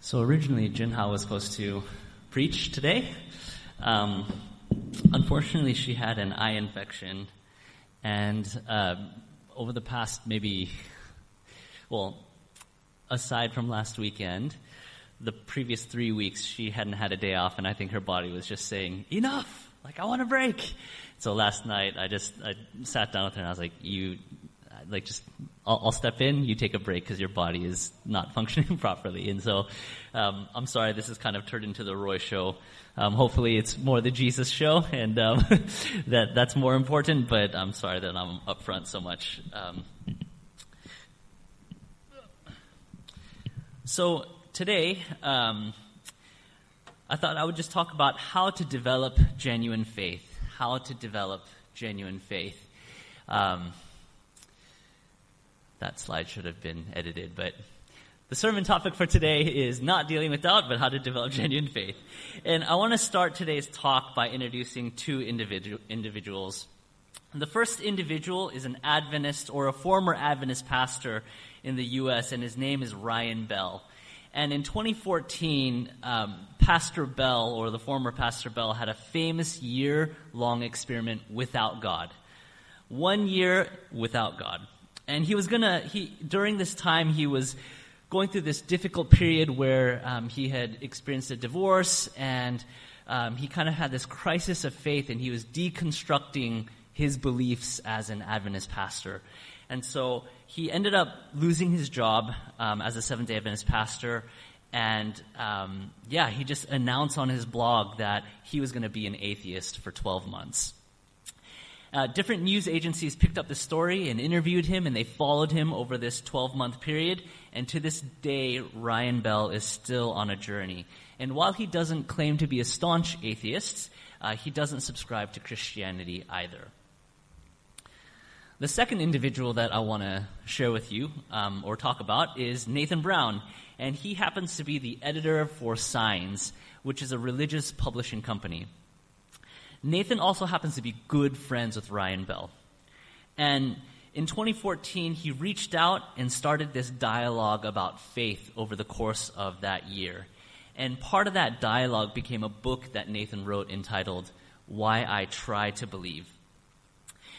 So originally, Jinha was supposed to preach today. Um, unfortunately, she had an eye infection, and uh, over the past maybe, well, aside from last weekend, the previous three weeks she hadn't had a day off, and I think her body was just saying, "Enough! Like I want a break." So last night, I just I sat down with her and I was like, "You like just I'll, I'll step in, you take a break because your body is not functioning properly. And so um, I'm sorry, this has kind of turned into the Roy show. Um, hopefully, it's more the Jesus show, and um, that that's more important. But I'm sorry that I'm upfront so much. Um, so today, um, I thought I would just talk about how to develop genuine faith. How to develop genuine faith. Um, that slide should have been edited, but the sermon topic for today is not dealing with doubt, but how to develop genuine faith. And I want to start today's talk by introducing two individu- individuals. The first individual is an Adventist or a former Adventist pastor in the U.S., and his name is Ryan Bell. And in 2014, um, Pastor Bell, or the former Pastor Bell, had a famous year long experiment without God. One year without God. And he was gonna, he, during this time, he was going through this difficult period where um, he had experienced a divorce and um, he kind of had this crisis of faith and he was deconstructing his beliefs as an Adventist pastor. And so he ended up losing his job um, as a Seventh day Adventist pastor. And um, yeah, he just announced on his blog that he was going to be an atheist for 12 months. Uh, different news agencies picked up the story and interviewed him, and they followed him over this 12 month period. And to this day, Ryan Bell is still on a journey. And while he doesn't claim to be a staunch atheist, uh, he doesn't subscribe to Christianity either. The second individual that I want to share with you um, or talk about is Nathan Brown. And he happens to be the editor for Signs, which is a religious publishing company. Nathan also happens to be good friends with Ryan Bell. And in 2014, he reached out and started this dialogue about faith over the course of that year. And part of that dialogue became a book that Nathan wrote entitled Why I Try to Believe.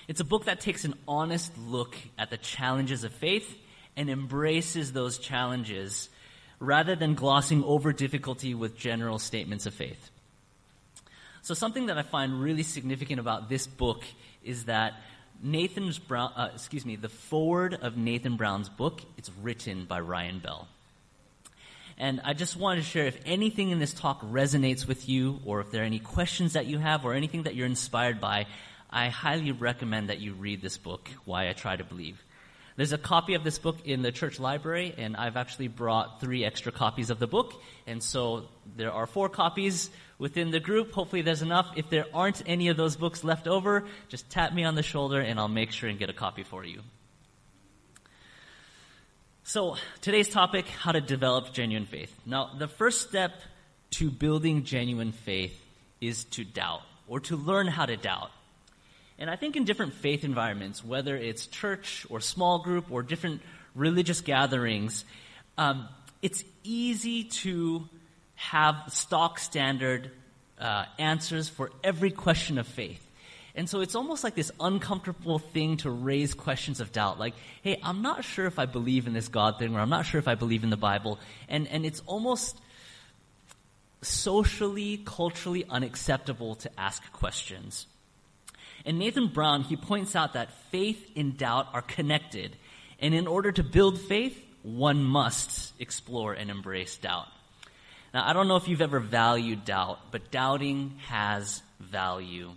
It's a book that takes an honest look at the challenges of faith and embraces those challenges rather than glossing over difficulty with general statements of faith. So something that I find really significant about this book is that Nathan's Brown, uh, excuse me, the foreword of Nathan Brown's book, it's written by Ryan Bell. And I just wanted to share if anything in this talk resonates with you, or if there are any questions that you have, or anything that you're inspired by, I highly recommend that you read this book, Why I Try to Believe. There's a copy of this book in the church library, and I've actually brought three extra copies of the book. And so there are four copies within the group. Hopefully there's enough. If there aren't any of those books left over, just tap me on the shoulder and I'll make sure and get a copy for you. So today's topic, how to develop genuine faith. Now, the first step to building genuine faith is to doubt or to learn how to doubt. And I think in different faith environments, whether it's church or small group or different religious gatherings, um, it's easy to have stock standard uh, answers for every question of faith. And so it's almost like this uncomfortable thing to raise questions of doubt. Like, hey, I'm not sure if I believe in this God thing, or I'm not sure if I believe in the Bible. And, and it's almost socially, culturally unacceptable to ask questions. And Nathan Brown, he points out that faith and doubt are connected. And in order to build faith, one must explore and embrace doubt. Now, I don't know if you've ever valued doubt, but doubting has value.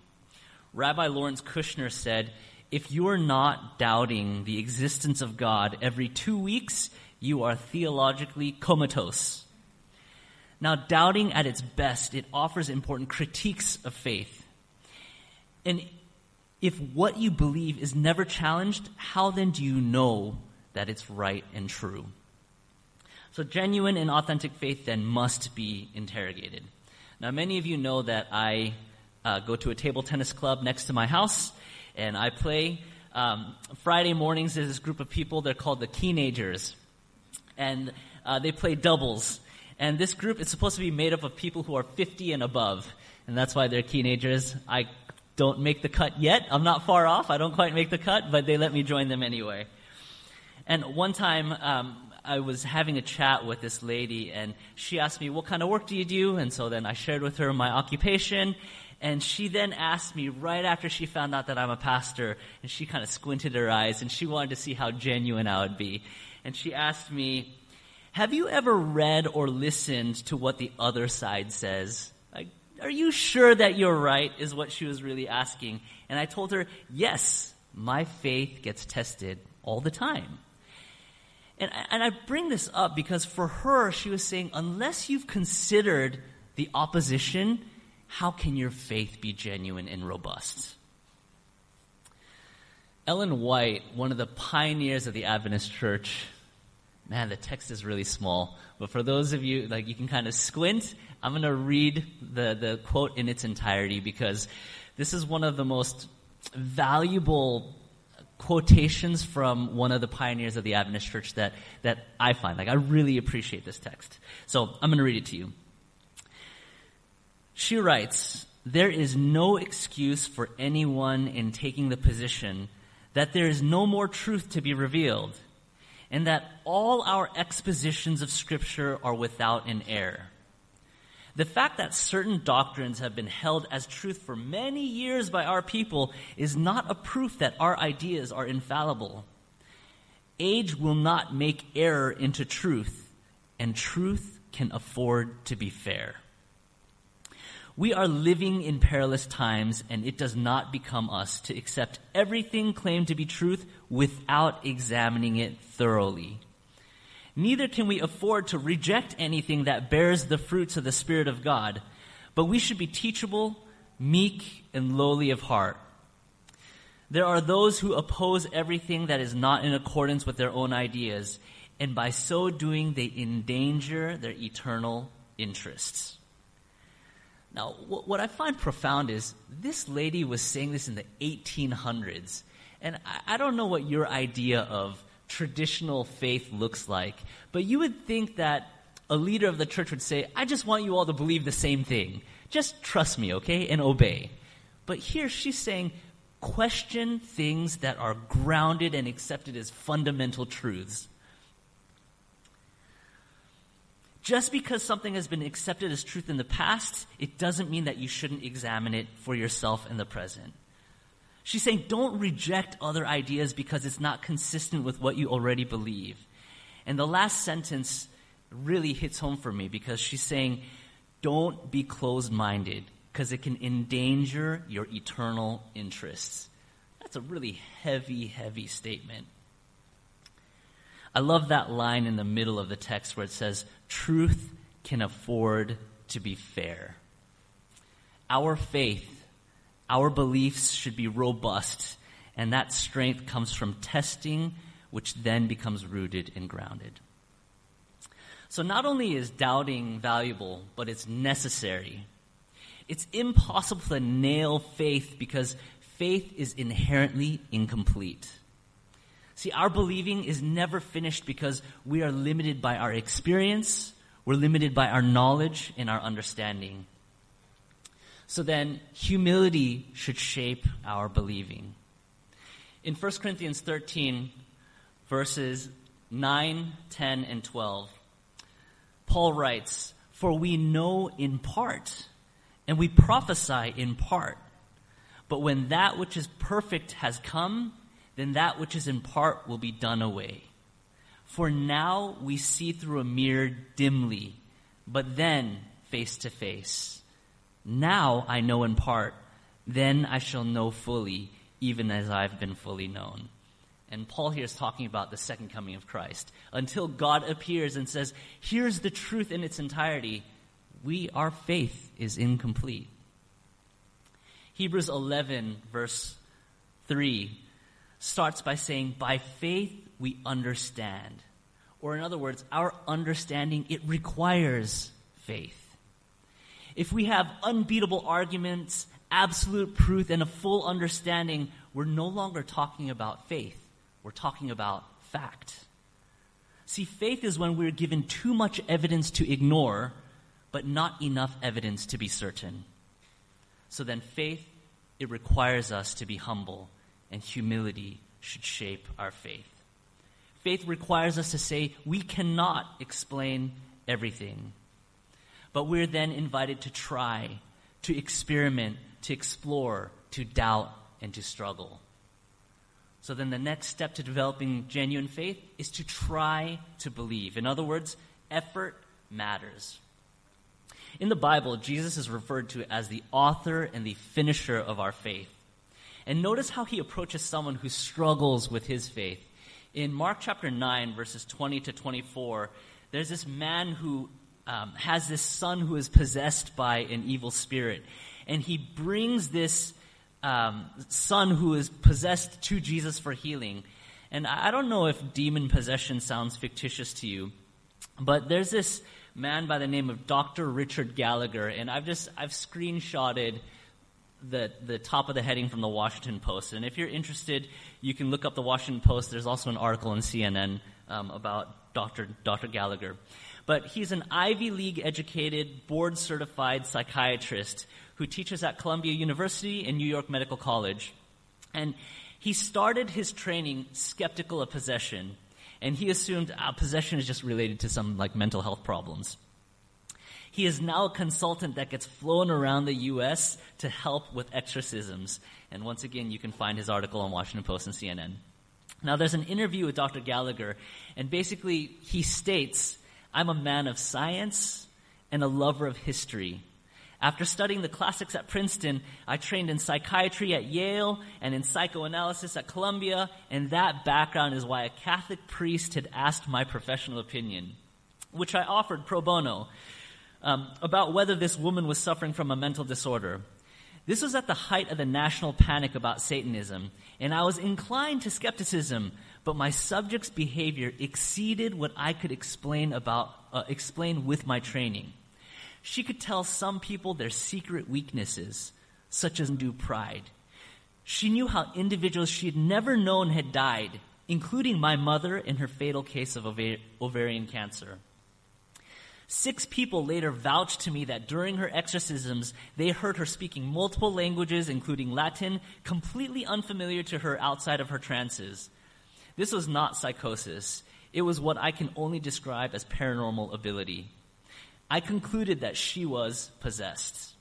Rabbi Lawrence Kushner said, if you're not doubting the existence of God every two weeks, you are theologically comatose. Now, doubting at its best, it offers important critiques of faith. And if what you believe is never challenged, how then do you know that it's right and true? So genuine and authentic faith then must be interrogated. Now, many of you know that I uh, go to a table tennis club next to my house, and I play. Um, Friday mornings, there's this group of people. They're called the teenagers, and uh, they play doubles. And this group is supposed to be made up of people who are 50 and above. And that's why they're teenagers. I don't make the cut yet. I'm not far off. I don't quite make the cut, but they let me join them anyway. And one time, um, I was having a chat with this lady, and she asked me, What kind of work do you do? And so then I shared with her my occupation. And she then asked me right after she found out that I'm a pastor, and she kind of squinted her eyes, and she wanted to see how genuine I would be. And she asked me, Have you ever read or listened to what the other side says? Are you sure that you're right? Is what she was really asking. And I told her, Yes, my faith gets tested all the time. And, and I bring this up because for her, she was saying, unless you've considered the opposition, how can your faith be genuine and robust? Ellen White, one of the pioneers of the Adventist church, man, the text is really small. But for those of you, like, you can kind of squint. I'm going to read the, the quote in its entirety because this is one of the most valuable quotations from one of the pioneers of the Adventist church that, that I find. Like, I really appreciate this text. So I'm going to read it to you. She writes, There is no excuse for anyone in taking the position that there is no more truth to be revealed, and that all our expositions of Scripture are without an error. The fact that certain doctrines have been held as truth for many years by our people is not a proof that our ideas are infallible. Age will not make error into truth, and truth can afford to be fair. We are living in perilous times, and it does not become us to accept everything claimed to be truth without examining it thoroughly. Neither can we afford to reject anything that bears the fruits of the Spirit of God, but we should be teachable, meek, and lowly of heart. There are those who oppose everything that is not in accordance with their own ideas, and by so doing, they endanger their eternal interests. Now, what I find profound is this lady was saying this in the 1800s, and I don't know what your idea of traditional faith looks like. But you would think that a leader of the church would say, I just want you all to believe the same thing. Just trust me, okay, and obey. But here she's saying, question things that are grounded and accepted as fundamental truths. Just because something has been accepted as truth in the past, it doesn't mean that you shouldn't examine it for yourself in the present. She's saying don't reject other ideas because it's not consistent with what you already believe. And the last sentence really hits home for me because she's saying don't be closed minded because it can endanger your eternal interests. That's a really heavy, heavy statement. I love that line in the middle of the text where it says, Truth can afford to be fair. Our faith our beliefs should be robust, and that strength comes from testing, which then becomes rooted and grounded. So not only is doubting valuable, but it's necessary. It's impossible to nail faith because faith is inherently incomplete. See, our believing is never finished because we are limited by our experience, we're limited by our knowledge and our understanding. So then, humility should shape our believing. In 1 Corinthians 13, verses 9, 10, and 12, Paul writes, For we know in part, and we prophesy in part. But when that which is perfect has come, then that which is in part will be done away. For now we see through a mirror dimly, but then face to face. Now I know in part, then I shall know fully, even as I've been fully known. And Paul here is talking about the second coming of Christ. Until God appears and says, here's the truth in its entirety, we, our faith is incomplete. Hebrews 11, verse 3, starts by saying, By faith we understand. Or in other words, our understanding, it requires faith. If we have unbeatable arguments, absolute proof, and a full understanding, we're no longer talking about faith. We're talking about fact. See, faith is when we're given too much evidence to ignore, but not enough evidence to be certain. So then, faith, it requires us to be humble, and humility should shape our faith. Faith requires us to say, we cannot explain everything. But we're then invited to try, to experiment, to explore, to doubt, and to struggle. So then the next step to developing genuine faith is to try to believe. In other words, effort matters. In the Bible, Jesus is referred to as the author and the finisher of our faith. And notice how he approaches someone who struggles with his faith. In Mark chapter 9, verses 20 to 24, there's this man who um, has this son who is possessed by an evil spirit. And he brings this um, son who is possessed to Jesus for healing. And I don't know if demon possession sounds fictitious to you, but there's this man by the name of Dr. Richard Gallagher, and I've just I've screenshotted the the top of the heading from the Washington Post. And if you're interested, you can look up the Washington Post. There's also an article in CNN um, about Dr. Dr. Gallagher. But he's an Ivy League educated, board certified psychiatrist who teaches at Columbia University and New York Medical College. And he started his training skeptical of possession, and he assumed uh, possession is just related to some like mental health problems. He is now a consultant that gets flown around the U.S. to help with exorcisms. And once again, you can find his article on Washington Post and CNN. Now, there's an interview with Dr. Gallagher, and basically he states, I'm a man of science and a lover of history. After studying the classics at Princeton, I trained in psychiatry at Yale and in psychoanalysis at Columbia, and that background is why a Catholic priest had asked my professional opinion, which I offered pro bono, um, about whether this woman was suffering from a mental disorder. This was at the height of the national panic about Satanism, and I was inclined to skepticism, but my subject's behavior exceeded what I could explain about uh, explain with my training. She could tell some people their secret weaknesses, such as undue pride. She knew how individuals she had never known had died, including my mother in her fatal case of ovarian cancer. Six people later vouched to me that during her exorcisms, they heard her speaking multiple languages, including Latin, completely unfamiliar to her outside of her trances. This was not psychosis. It was what I can only describe as paranormal ability. I concluded that she was possessed.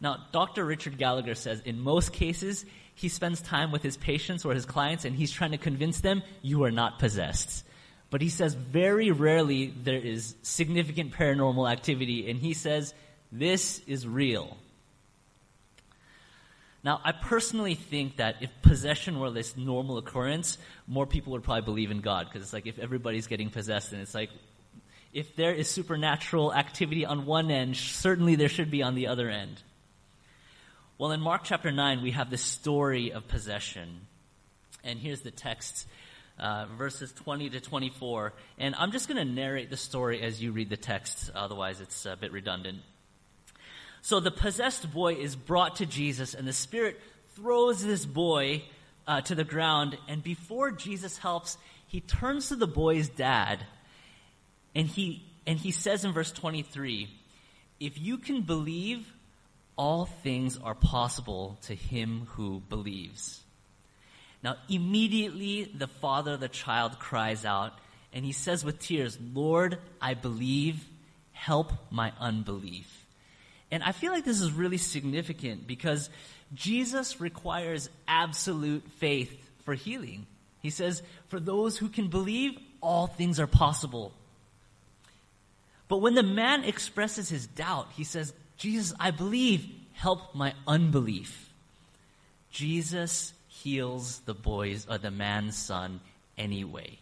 Now, Dr. Richard Gallagher says in most cases, he spends time with his patients or his clients and he's trying to convince them you are not possessed. But he says very rarely there is significant paranormal activity and he says this is real. Now, I personally think that if possession were this normal occurrence, more people would probably believe in God because it's like if everybody's getting possessed, and it's like if there is supernatural activity on one end, certainly there should be on the other end. Well, in Mark chapter 9, we have the story of possession. And here's the text, uh, verses 20 to 24. And I'm just going to narrate the story as you read the text, otherwise, it's a bit redundant. So the possessed boy is brought to Jesus, and the Spirit throws this boy uh, to the ground. And before Jesus helps, he turns to the boy's dad and he, and he says in verse 23 if you can believe, all things are possible to him who believes. Now, immediately the father of the child cries out, and he says with tears, Lord, I believe, help my unbelief. And I feel like this is really significant because Jesus requires absolute faith for healing. He says, For those who can believe, all things are possible. But when the man expresses his doubt, he says, Jesus, I believe, help my unbelief. Jesus heals the boy's or the man's son anyway.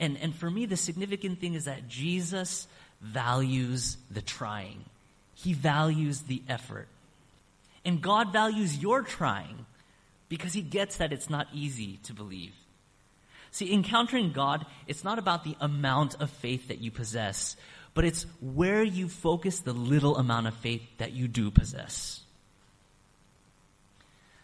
And, and for me, the significant thing is that Jesus values the trying. He values the effort. And God values your trying because he gets that it's not easy to believe. See, encountering God, it's not about the amount of faith that you possess, but it's where you focus the little amount of faith that you do possess.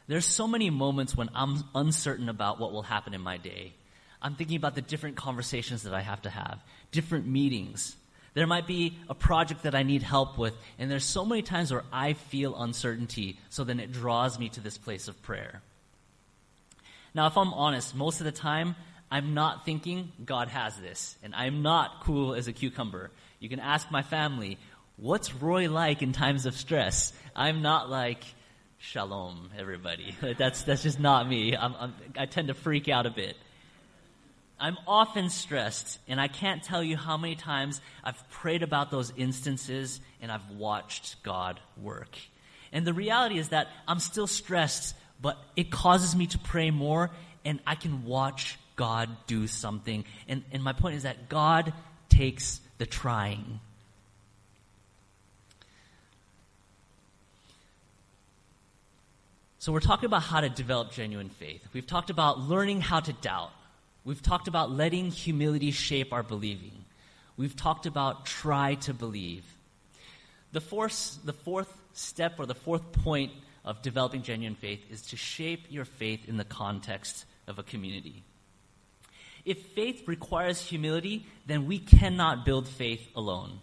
There's so many moments when I'm uncertain about what will happen in my day. I'm thinking about the different conversations that I have to have, different meetings. There might be a project that I need help with, and there's so many times where I feel uncertainty, so then it draws me to this place of prayer. Now, if I'm honest, most of the time, I'm not thinking God has this, and I'm not cool as a cucumber. You can ask my family, what's Roy like in times of stress? I'm not like, shalom, everybody. that's, that's just not me. I'm, I'm, I tend to freak out a bit. I'm often stressed, and I can't tell you how many times I've prayed about those instances and I've watched God work. And the reality is that I'm still stressed, but it causes me to pray more, and I can watch God do something. And, and my point is that God takes the trying. So, we're talking about how to develop genuine faith. We've talked about learning how to doubt. We've talked about letting humility shape our believing. We've talked about try to believe. The fourth, the fourth step or the fourth point of developing genuine faith is to shape your faith in the context of a community. If faith requires humility, then we cannot build faith alone.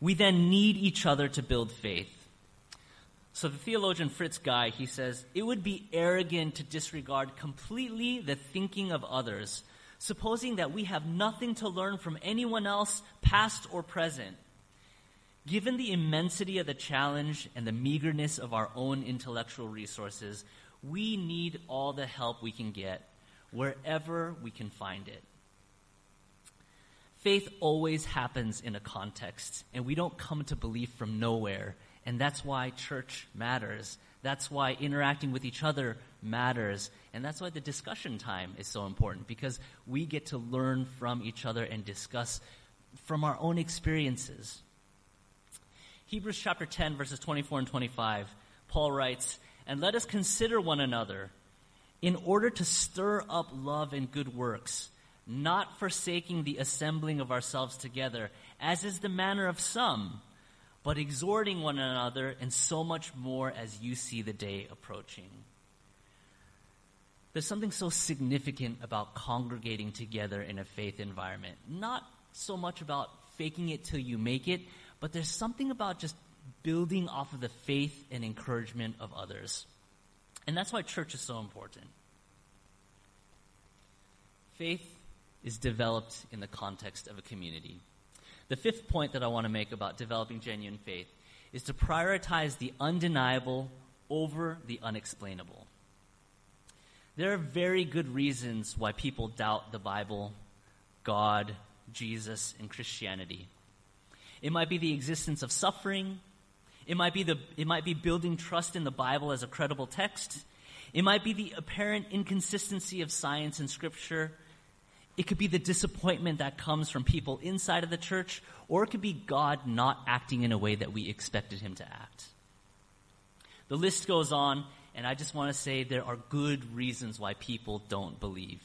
We then need each other to build faith. So the theologian Fritz Guy, he says, it would be arrogant to disregard completely the thinking of others, supposing that we have nothing to learn from anyone else, past or present. Given the immensity of the challenge and the meagerness of our own intellectual resources, we need all the help we can get, wherever we can find it. Faith always happens in a context, and we don't come to belief from nowhere. And that's why church matters. That's why interacting with each other matters. And that's why the discussion time is so important because we get to learn from each other and discuss from our own experiences. Hebrews chapter 10, verses 24 and 25, Paul writes, And let us consider one another in order to stir up love and good works, not forsaking the assembling of ourselves together, as is the manner of some but exhorting one another, and so much more as you see the day approaching. There's something so significant about congregating together in a faith environment. Not so much about faking it till you make it, but there's something about just building off of the faith and encouragement of others. And that's why church is so important. Faith is developed in the context of a community. The fifth point that I want to make about developing genuine faith is to prioritize the undeniable over the unexplainable. There are very good reasons why people doubt the Bible, God, Jesus, and Christianity. It might be the existence of suffering. It might be, the, it might be building trust in the Bible as a credible text. It might be the apparent inconsistency of science and scripture. It could be the disappointment that comes from people inside of the church, or it could be God not acting in a way that we expected him to act. The list goes on, and I just want to say there are good reasons why people don't believe.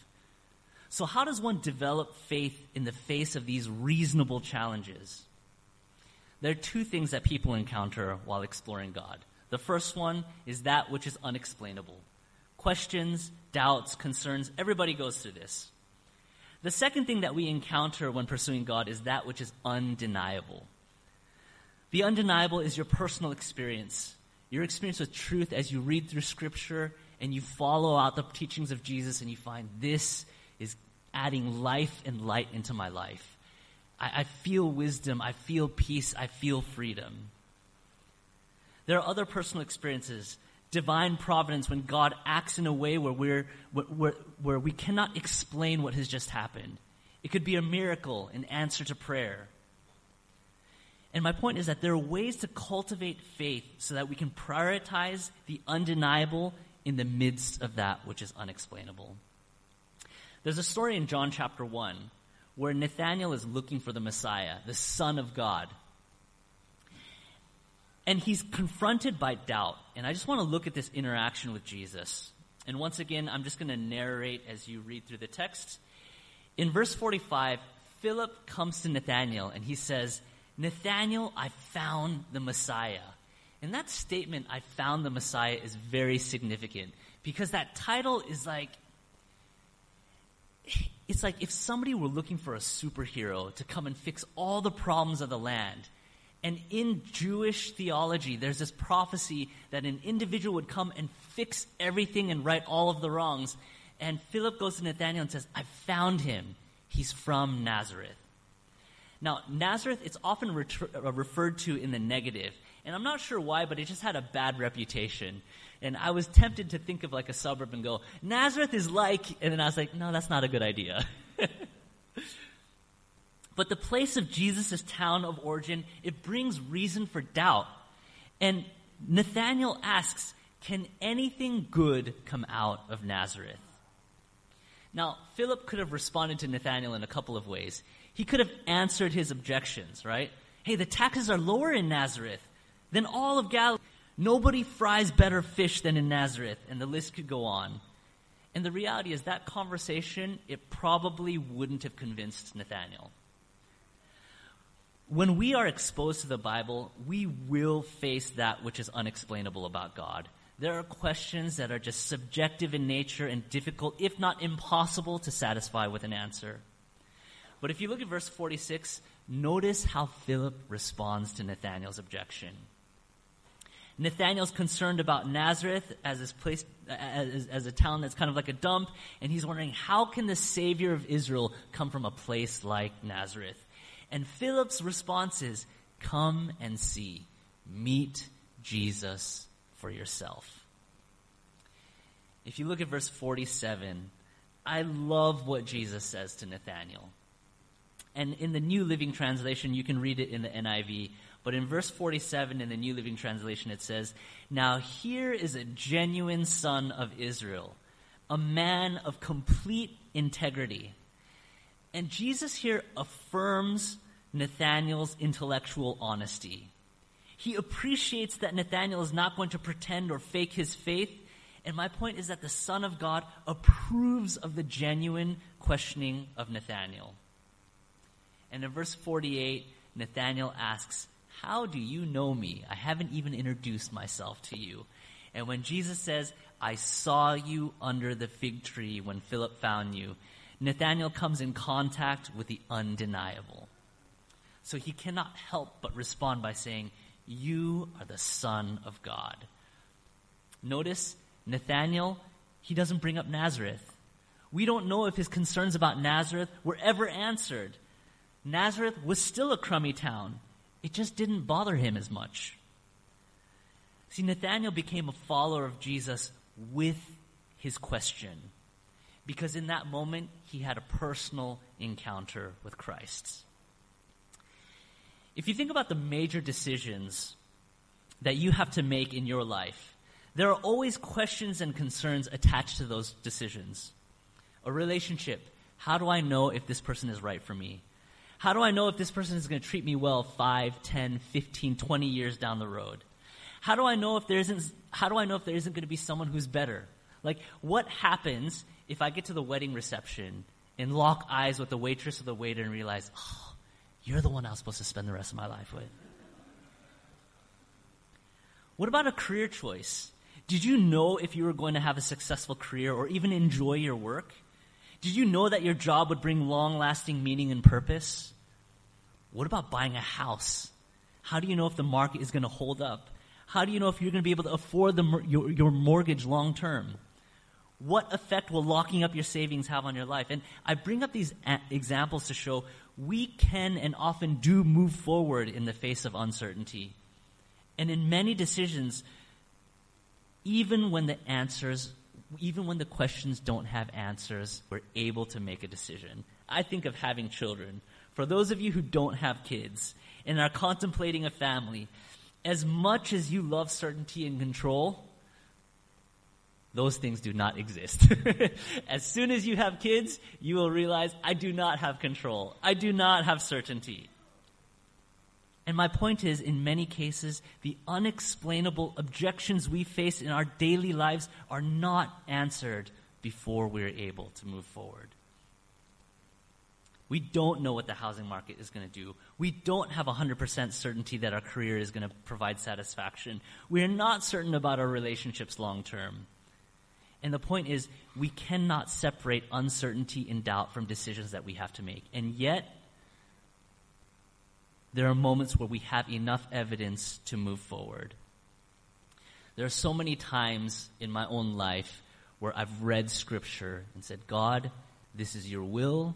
So, how does one develop faith in the face of these reasonable challenges? There are two things that people encounter while exploring God. The first one is that which is unexplainable. Questions, doubts, concerns, everybody goes through this. The second thing that we encounter when pursuing God is that which is undeniable. The undeniable is your personal experience, your experience with truth as you read through Scripture and you follow out the teachings of Jesus and you find this is adding life and light into my life. I, I feel wisdom, I feel peace, I feel freedom. There are other personal experiences divine providence when God acts in a way where, we're, where, where we cannot explain what has just happened. It could be a miracle, an answer to prayer. And my point is that there are ways to cultivate faith so that we can prioritize the undeniable in the midst of that which is unexplainable. There's a story in John chapter 1 where Nathanael is looking for the Messiah, the Son of God. And he's confronted by doubt. And I just want to look at this interaction with Jesus. And once again, I'm just going to narrate as you read through the text. In verse 45, Philip comes to Nathanael and he says, Nathanael, I found the Messiah. And that statement, I found the Messiah, is very significant because that title is like, it's like if somebody were looking for a superhero to come and fix all the problems of the land. And in Jewish theology, there's this prophecy that an individual would come and fix everything and right all of the wrongs. And Philip goes to Nathanael and says, I found him. He's from Nazareth. Now, Nazareth, it's often uh, referred to in the negative. And I'm not sure why, but it just had a bad reputation. And I was tempted to think of like a suburb and go, Nazareth is like, and then I was like, no, that's not a good idea. but the place of Jesus' town of origin, it brings reason for doubt. And Nathanael asks, can anything good come out of Nazareth? Now, Philip could have responded to Nathanael in a couple of ways. He could have answered his objections, right? Hey, the taxes are lower in Nazareth than all of Galilee. Nobody fries better fish than in Nazareth, and the list could go on. And the reality is that conversation, it probably wouldn't have convinced Nathanael. When we are exposed to the Bible, we will face that which is unexplainable about God. There are questions that are just subjective in nature and difficult, if not impossible, to satisfy with an answer. But if you look at verse 46, notice how Philip responds to Nathanael's objection. Nathanael's concerned about Nazareth as this place, as, as, a town that's kind of like a dump, and he's wondering how can the Savior of Israel come from a place like Nazareth? And Philip's response is, come and see. Meet Jesus for yourself. If you look at verse 47, I love what Jesus says to Nathanael. And in the New Living Translation, you can read it in the NIV. But in verse 47 in the New Living Translation, it says, Now here is a genuine son of Israel, a man of complete integrity. And Jesus here affirms Nathanael's intellectual honesty. He appreciates that Nathanael is not going to pretend or fake his faith. And my point is that the Son of God approves of the genuine questioning of Nathanael. And in verse 48, Nathanael asks, How do you know me? I haven't even introduced myself to you. And when Jesus says, I saw you under the fig tree when Philip found you, Nathanael comes in contact with the undeniable. So he cannot help but respond by saying, You are the Son of God. Notice, Nathanael, he doesn't bring up Nazareth. We don't know if his concerns about Nazareth were ever answered. Nazareth was still a crummy town. It just didn't bother him as much. See, Nathanael became a follower of Jesus with his question. Because in that moment, he had a personal encounter with Christ. If you think about the major decisions that you have to make in your life, there are always questions and concerns attached to those decisions. A relationship. How do I know if this person is right for me? How do I know if this person is going to treat me well 5, 10, 15, 20 years down the road? How do I know if there isn't, how do I know if there isn't going to be someone who's better? Like, what happens if I get to the wedding reception and lock eyes with the waitress or the waiter and realize, oh, you're the one I was supposed to spend the rest of my life with? What about a career choice? Did you know if you were going to have a successful career or even enjoy your work? Did you know that your job would bring long lasting meaning and purpose? What about buying a house? How do you know if the market is going to hold up? How do you know if you're going to be able to afford the, your, your mortgage long term? What effect will locking up your savings have on your life? And I bring up these a- examples to show we can and often do move forward in the face of uncertainty. And in many decisions, even when the answers even when the questions don't have answers, we're able to make a decision. I think of having children. For those of you who don't have kids and are contemplating a family, as much as you love certainty and control, those things do not exist. as soon as you have kids, you will realize I do not have control. I do not have certainty. And my point is, in many cases, the unexplainable objections we face in our daily lives are not answered before we're able to move forward. We don't know what the housing market is going to do. We don't have 100% certainty that our career is going to provide satisfaction. We are not certain about our relationships long term. And the point is, we cannot separate uncertainty and doubt from decisions that we have to make. And yet, there are moments where we have enough evidence to move forward. There are so many times in my own life where I've read scripture and said, God, this is your will,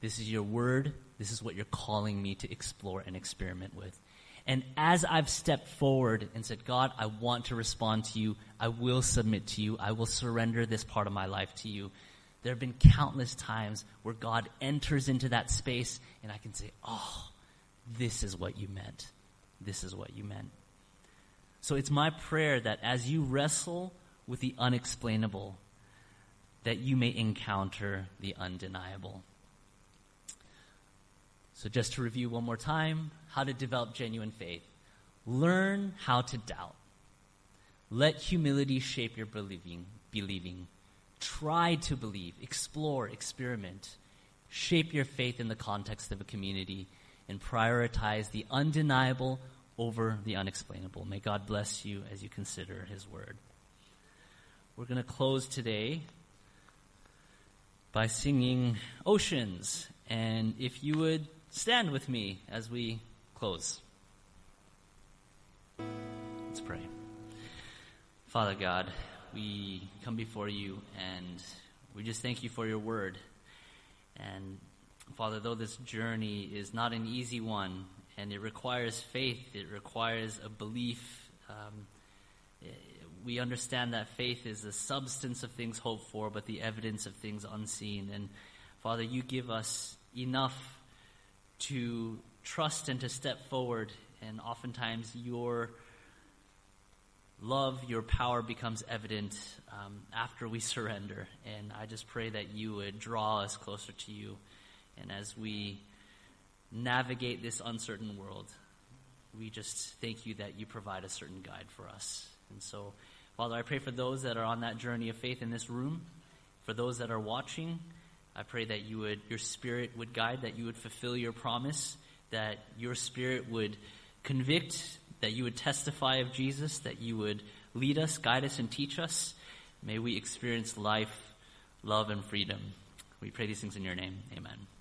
this is your word, this is what you're calling me to explore and experiment with. And as I've stepped forward and said, God, I want to respond to you, I will submit to you, I will surrender this part of my life to you. There have been countless times where God enters into that space and I can say, oh, this is what you meant. This is what you meant. So it's my prayer that as you wrestle with the unexplainable, that you may encounter the undeniable. So just to review one more time, how to develop genuine faith. Learn how to doubt. Let humility shape your believing, believing. Try to believe, explore, experiment. Shape your faith in the context of a community and prioritize the undeniable over the unexplainable. May God bless you as you consider His Word. We're going to close today by singing Oceans. And if you would stand with me as we close. Let's pray. Father God, we come before you and we just thank you for your word. And Father, though this journey is not an easy one, and it requires faith, it requires a belief. Um, we understand that faith is the substance of things hoped for, but the evidence of things unseen. And Father, you give us enough to trust and to step forward, and oftentimes your love, your power becomes evident um, after we surrender. And I just pray that you would draw us closer to you. And as we navigate this uncertain world, we just thank you that you provide a certain guide for us. And so, Father, I pray for those that are on that journey of faith in this room, for those that are watching. I pray that you would, your spirit would guide, that you would fulfill your promise, that your spirit would convict, that you would testify of Jesus, that you would lead us, guide us, and teach us. May we experience life, love, and freedom. We pray these things in your name. Amen.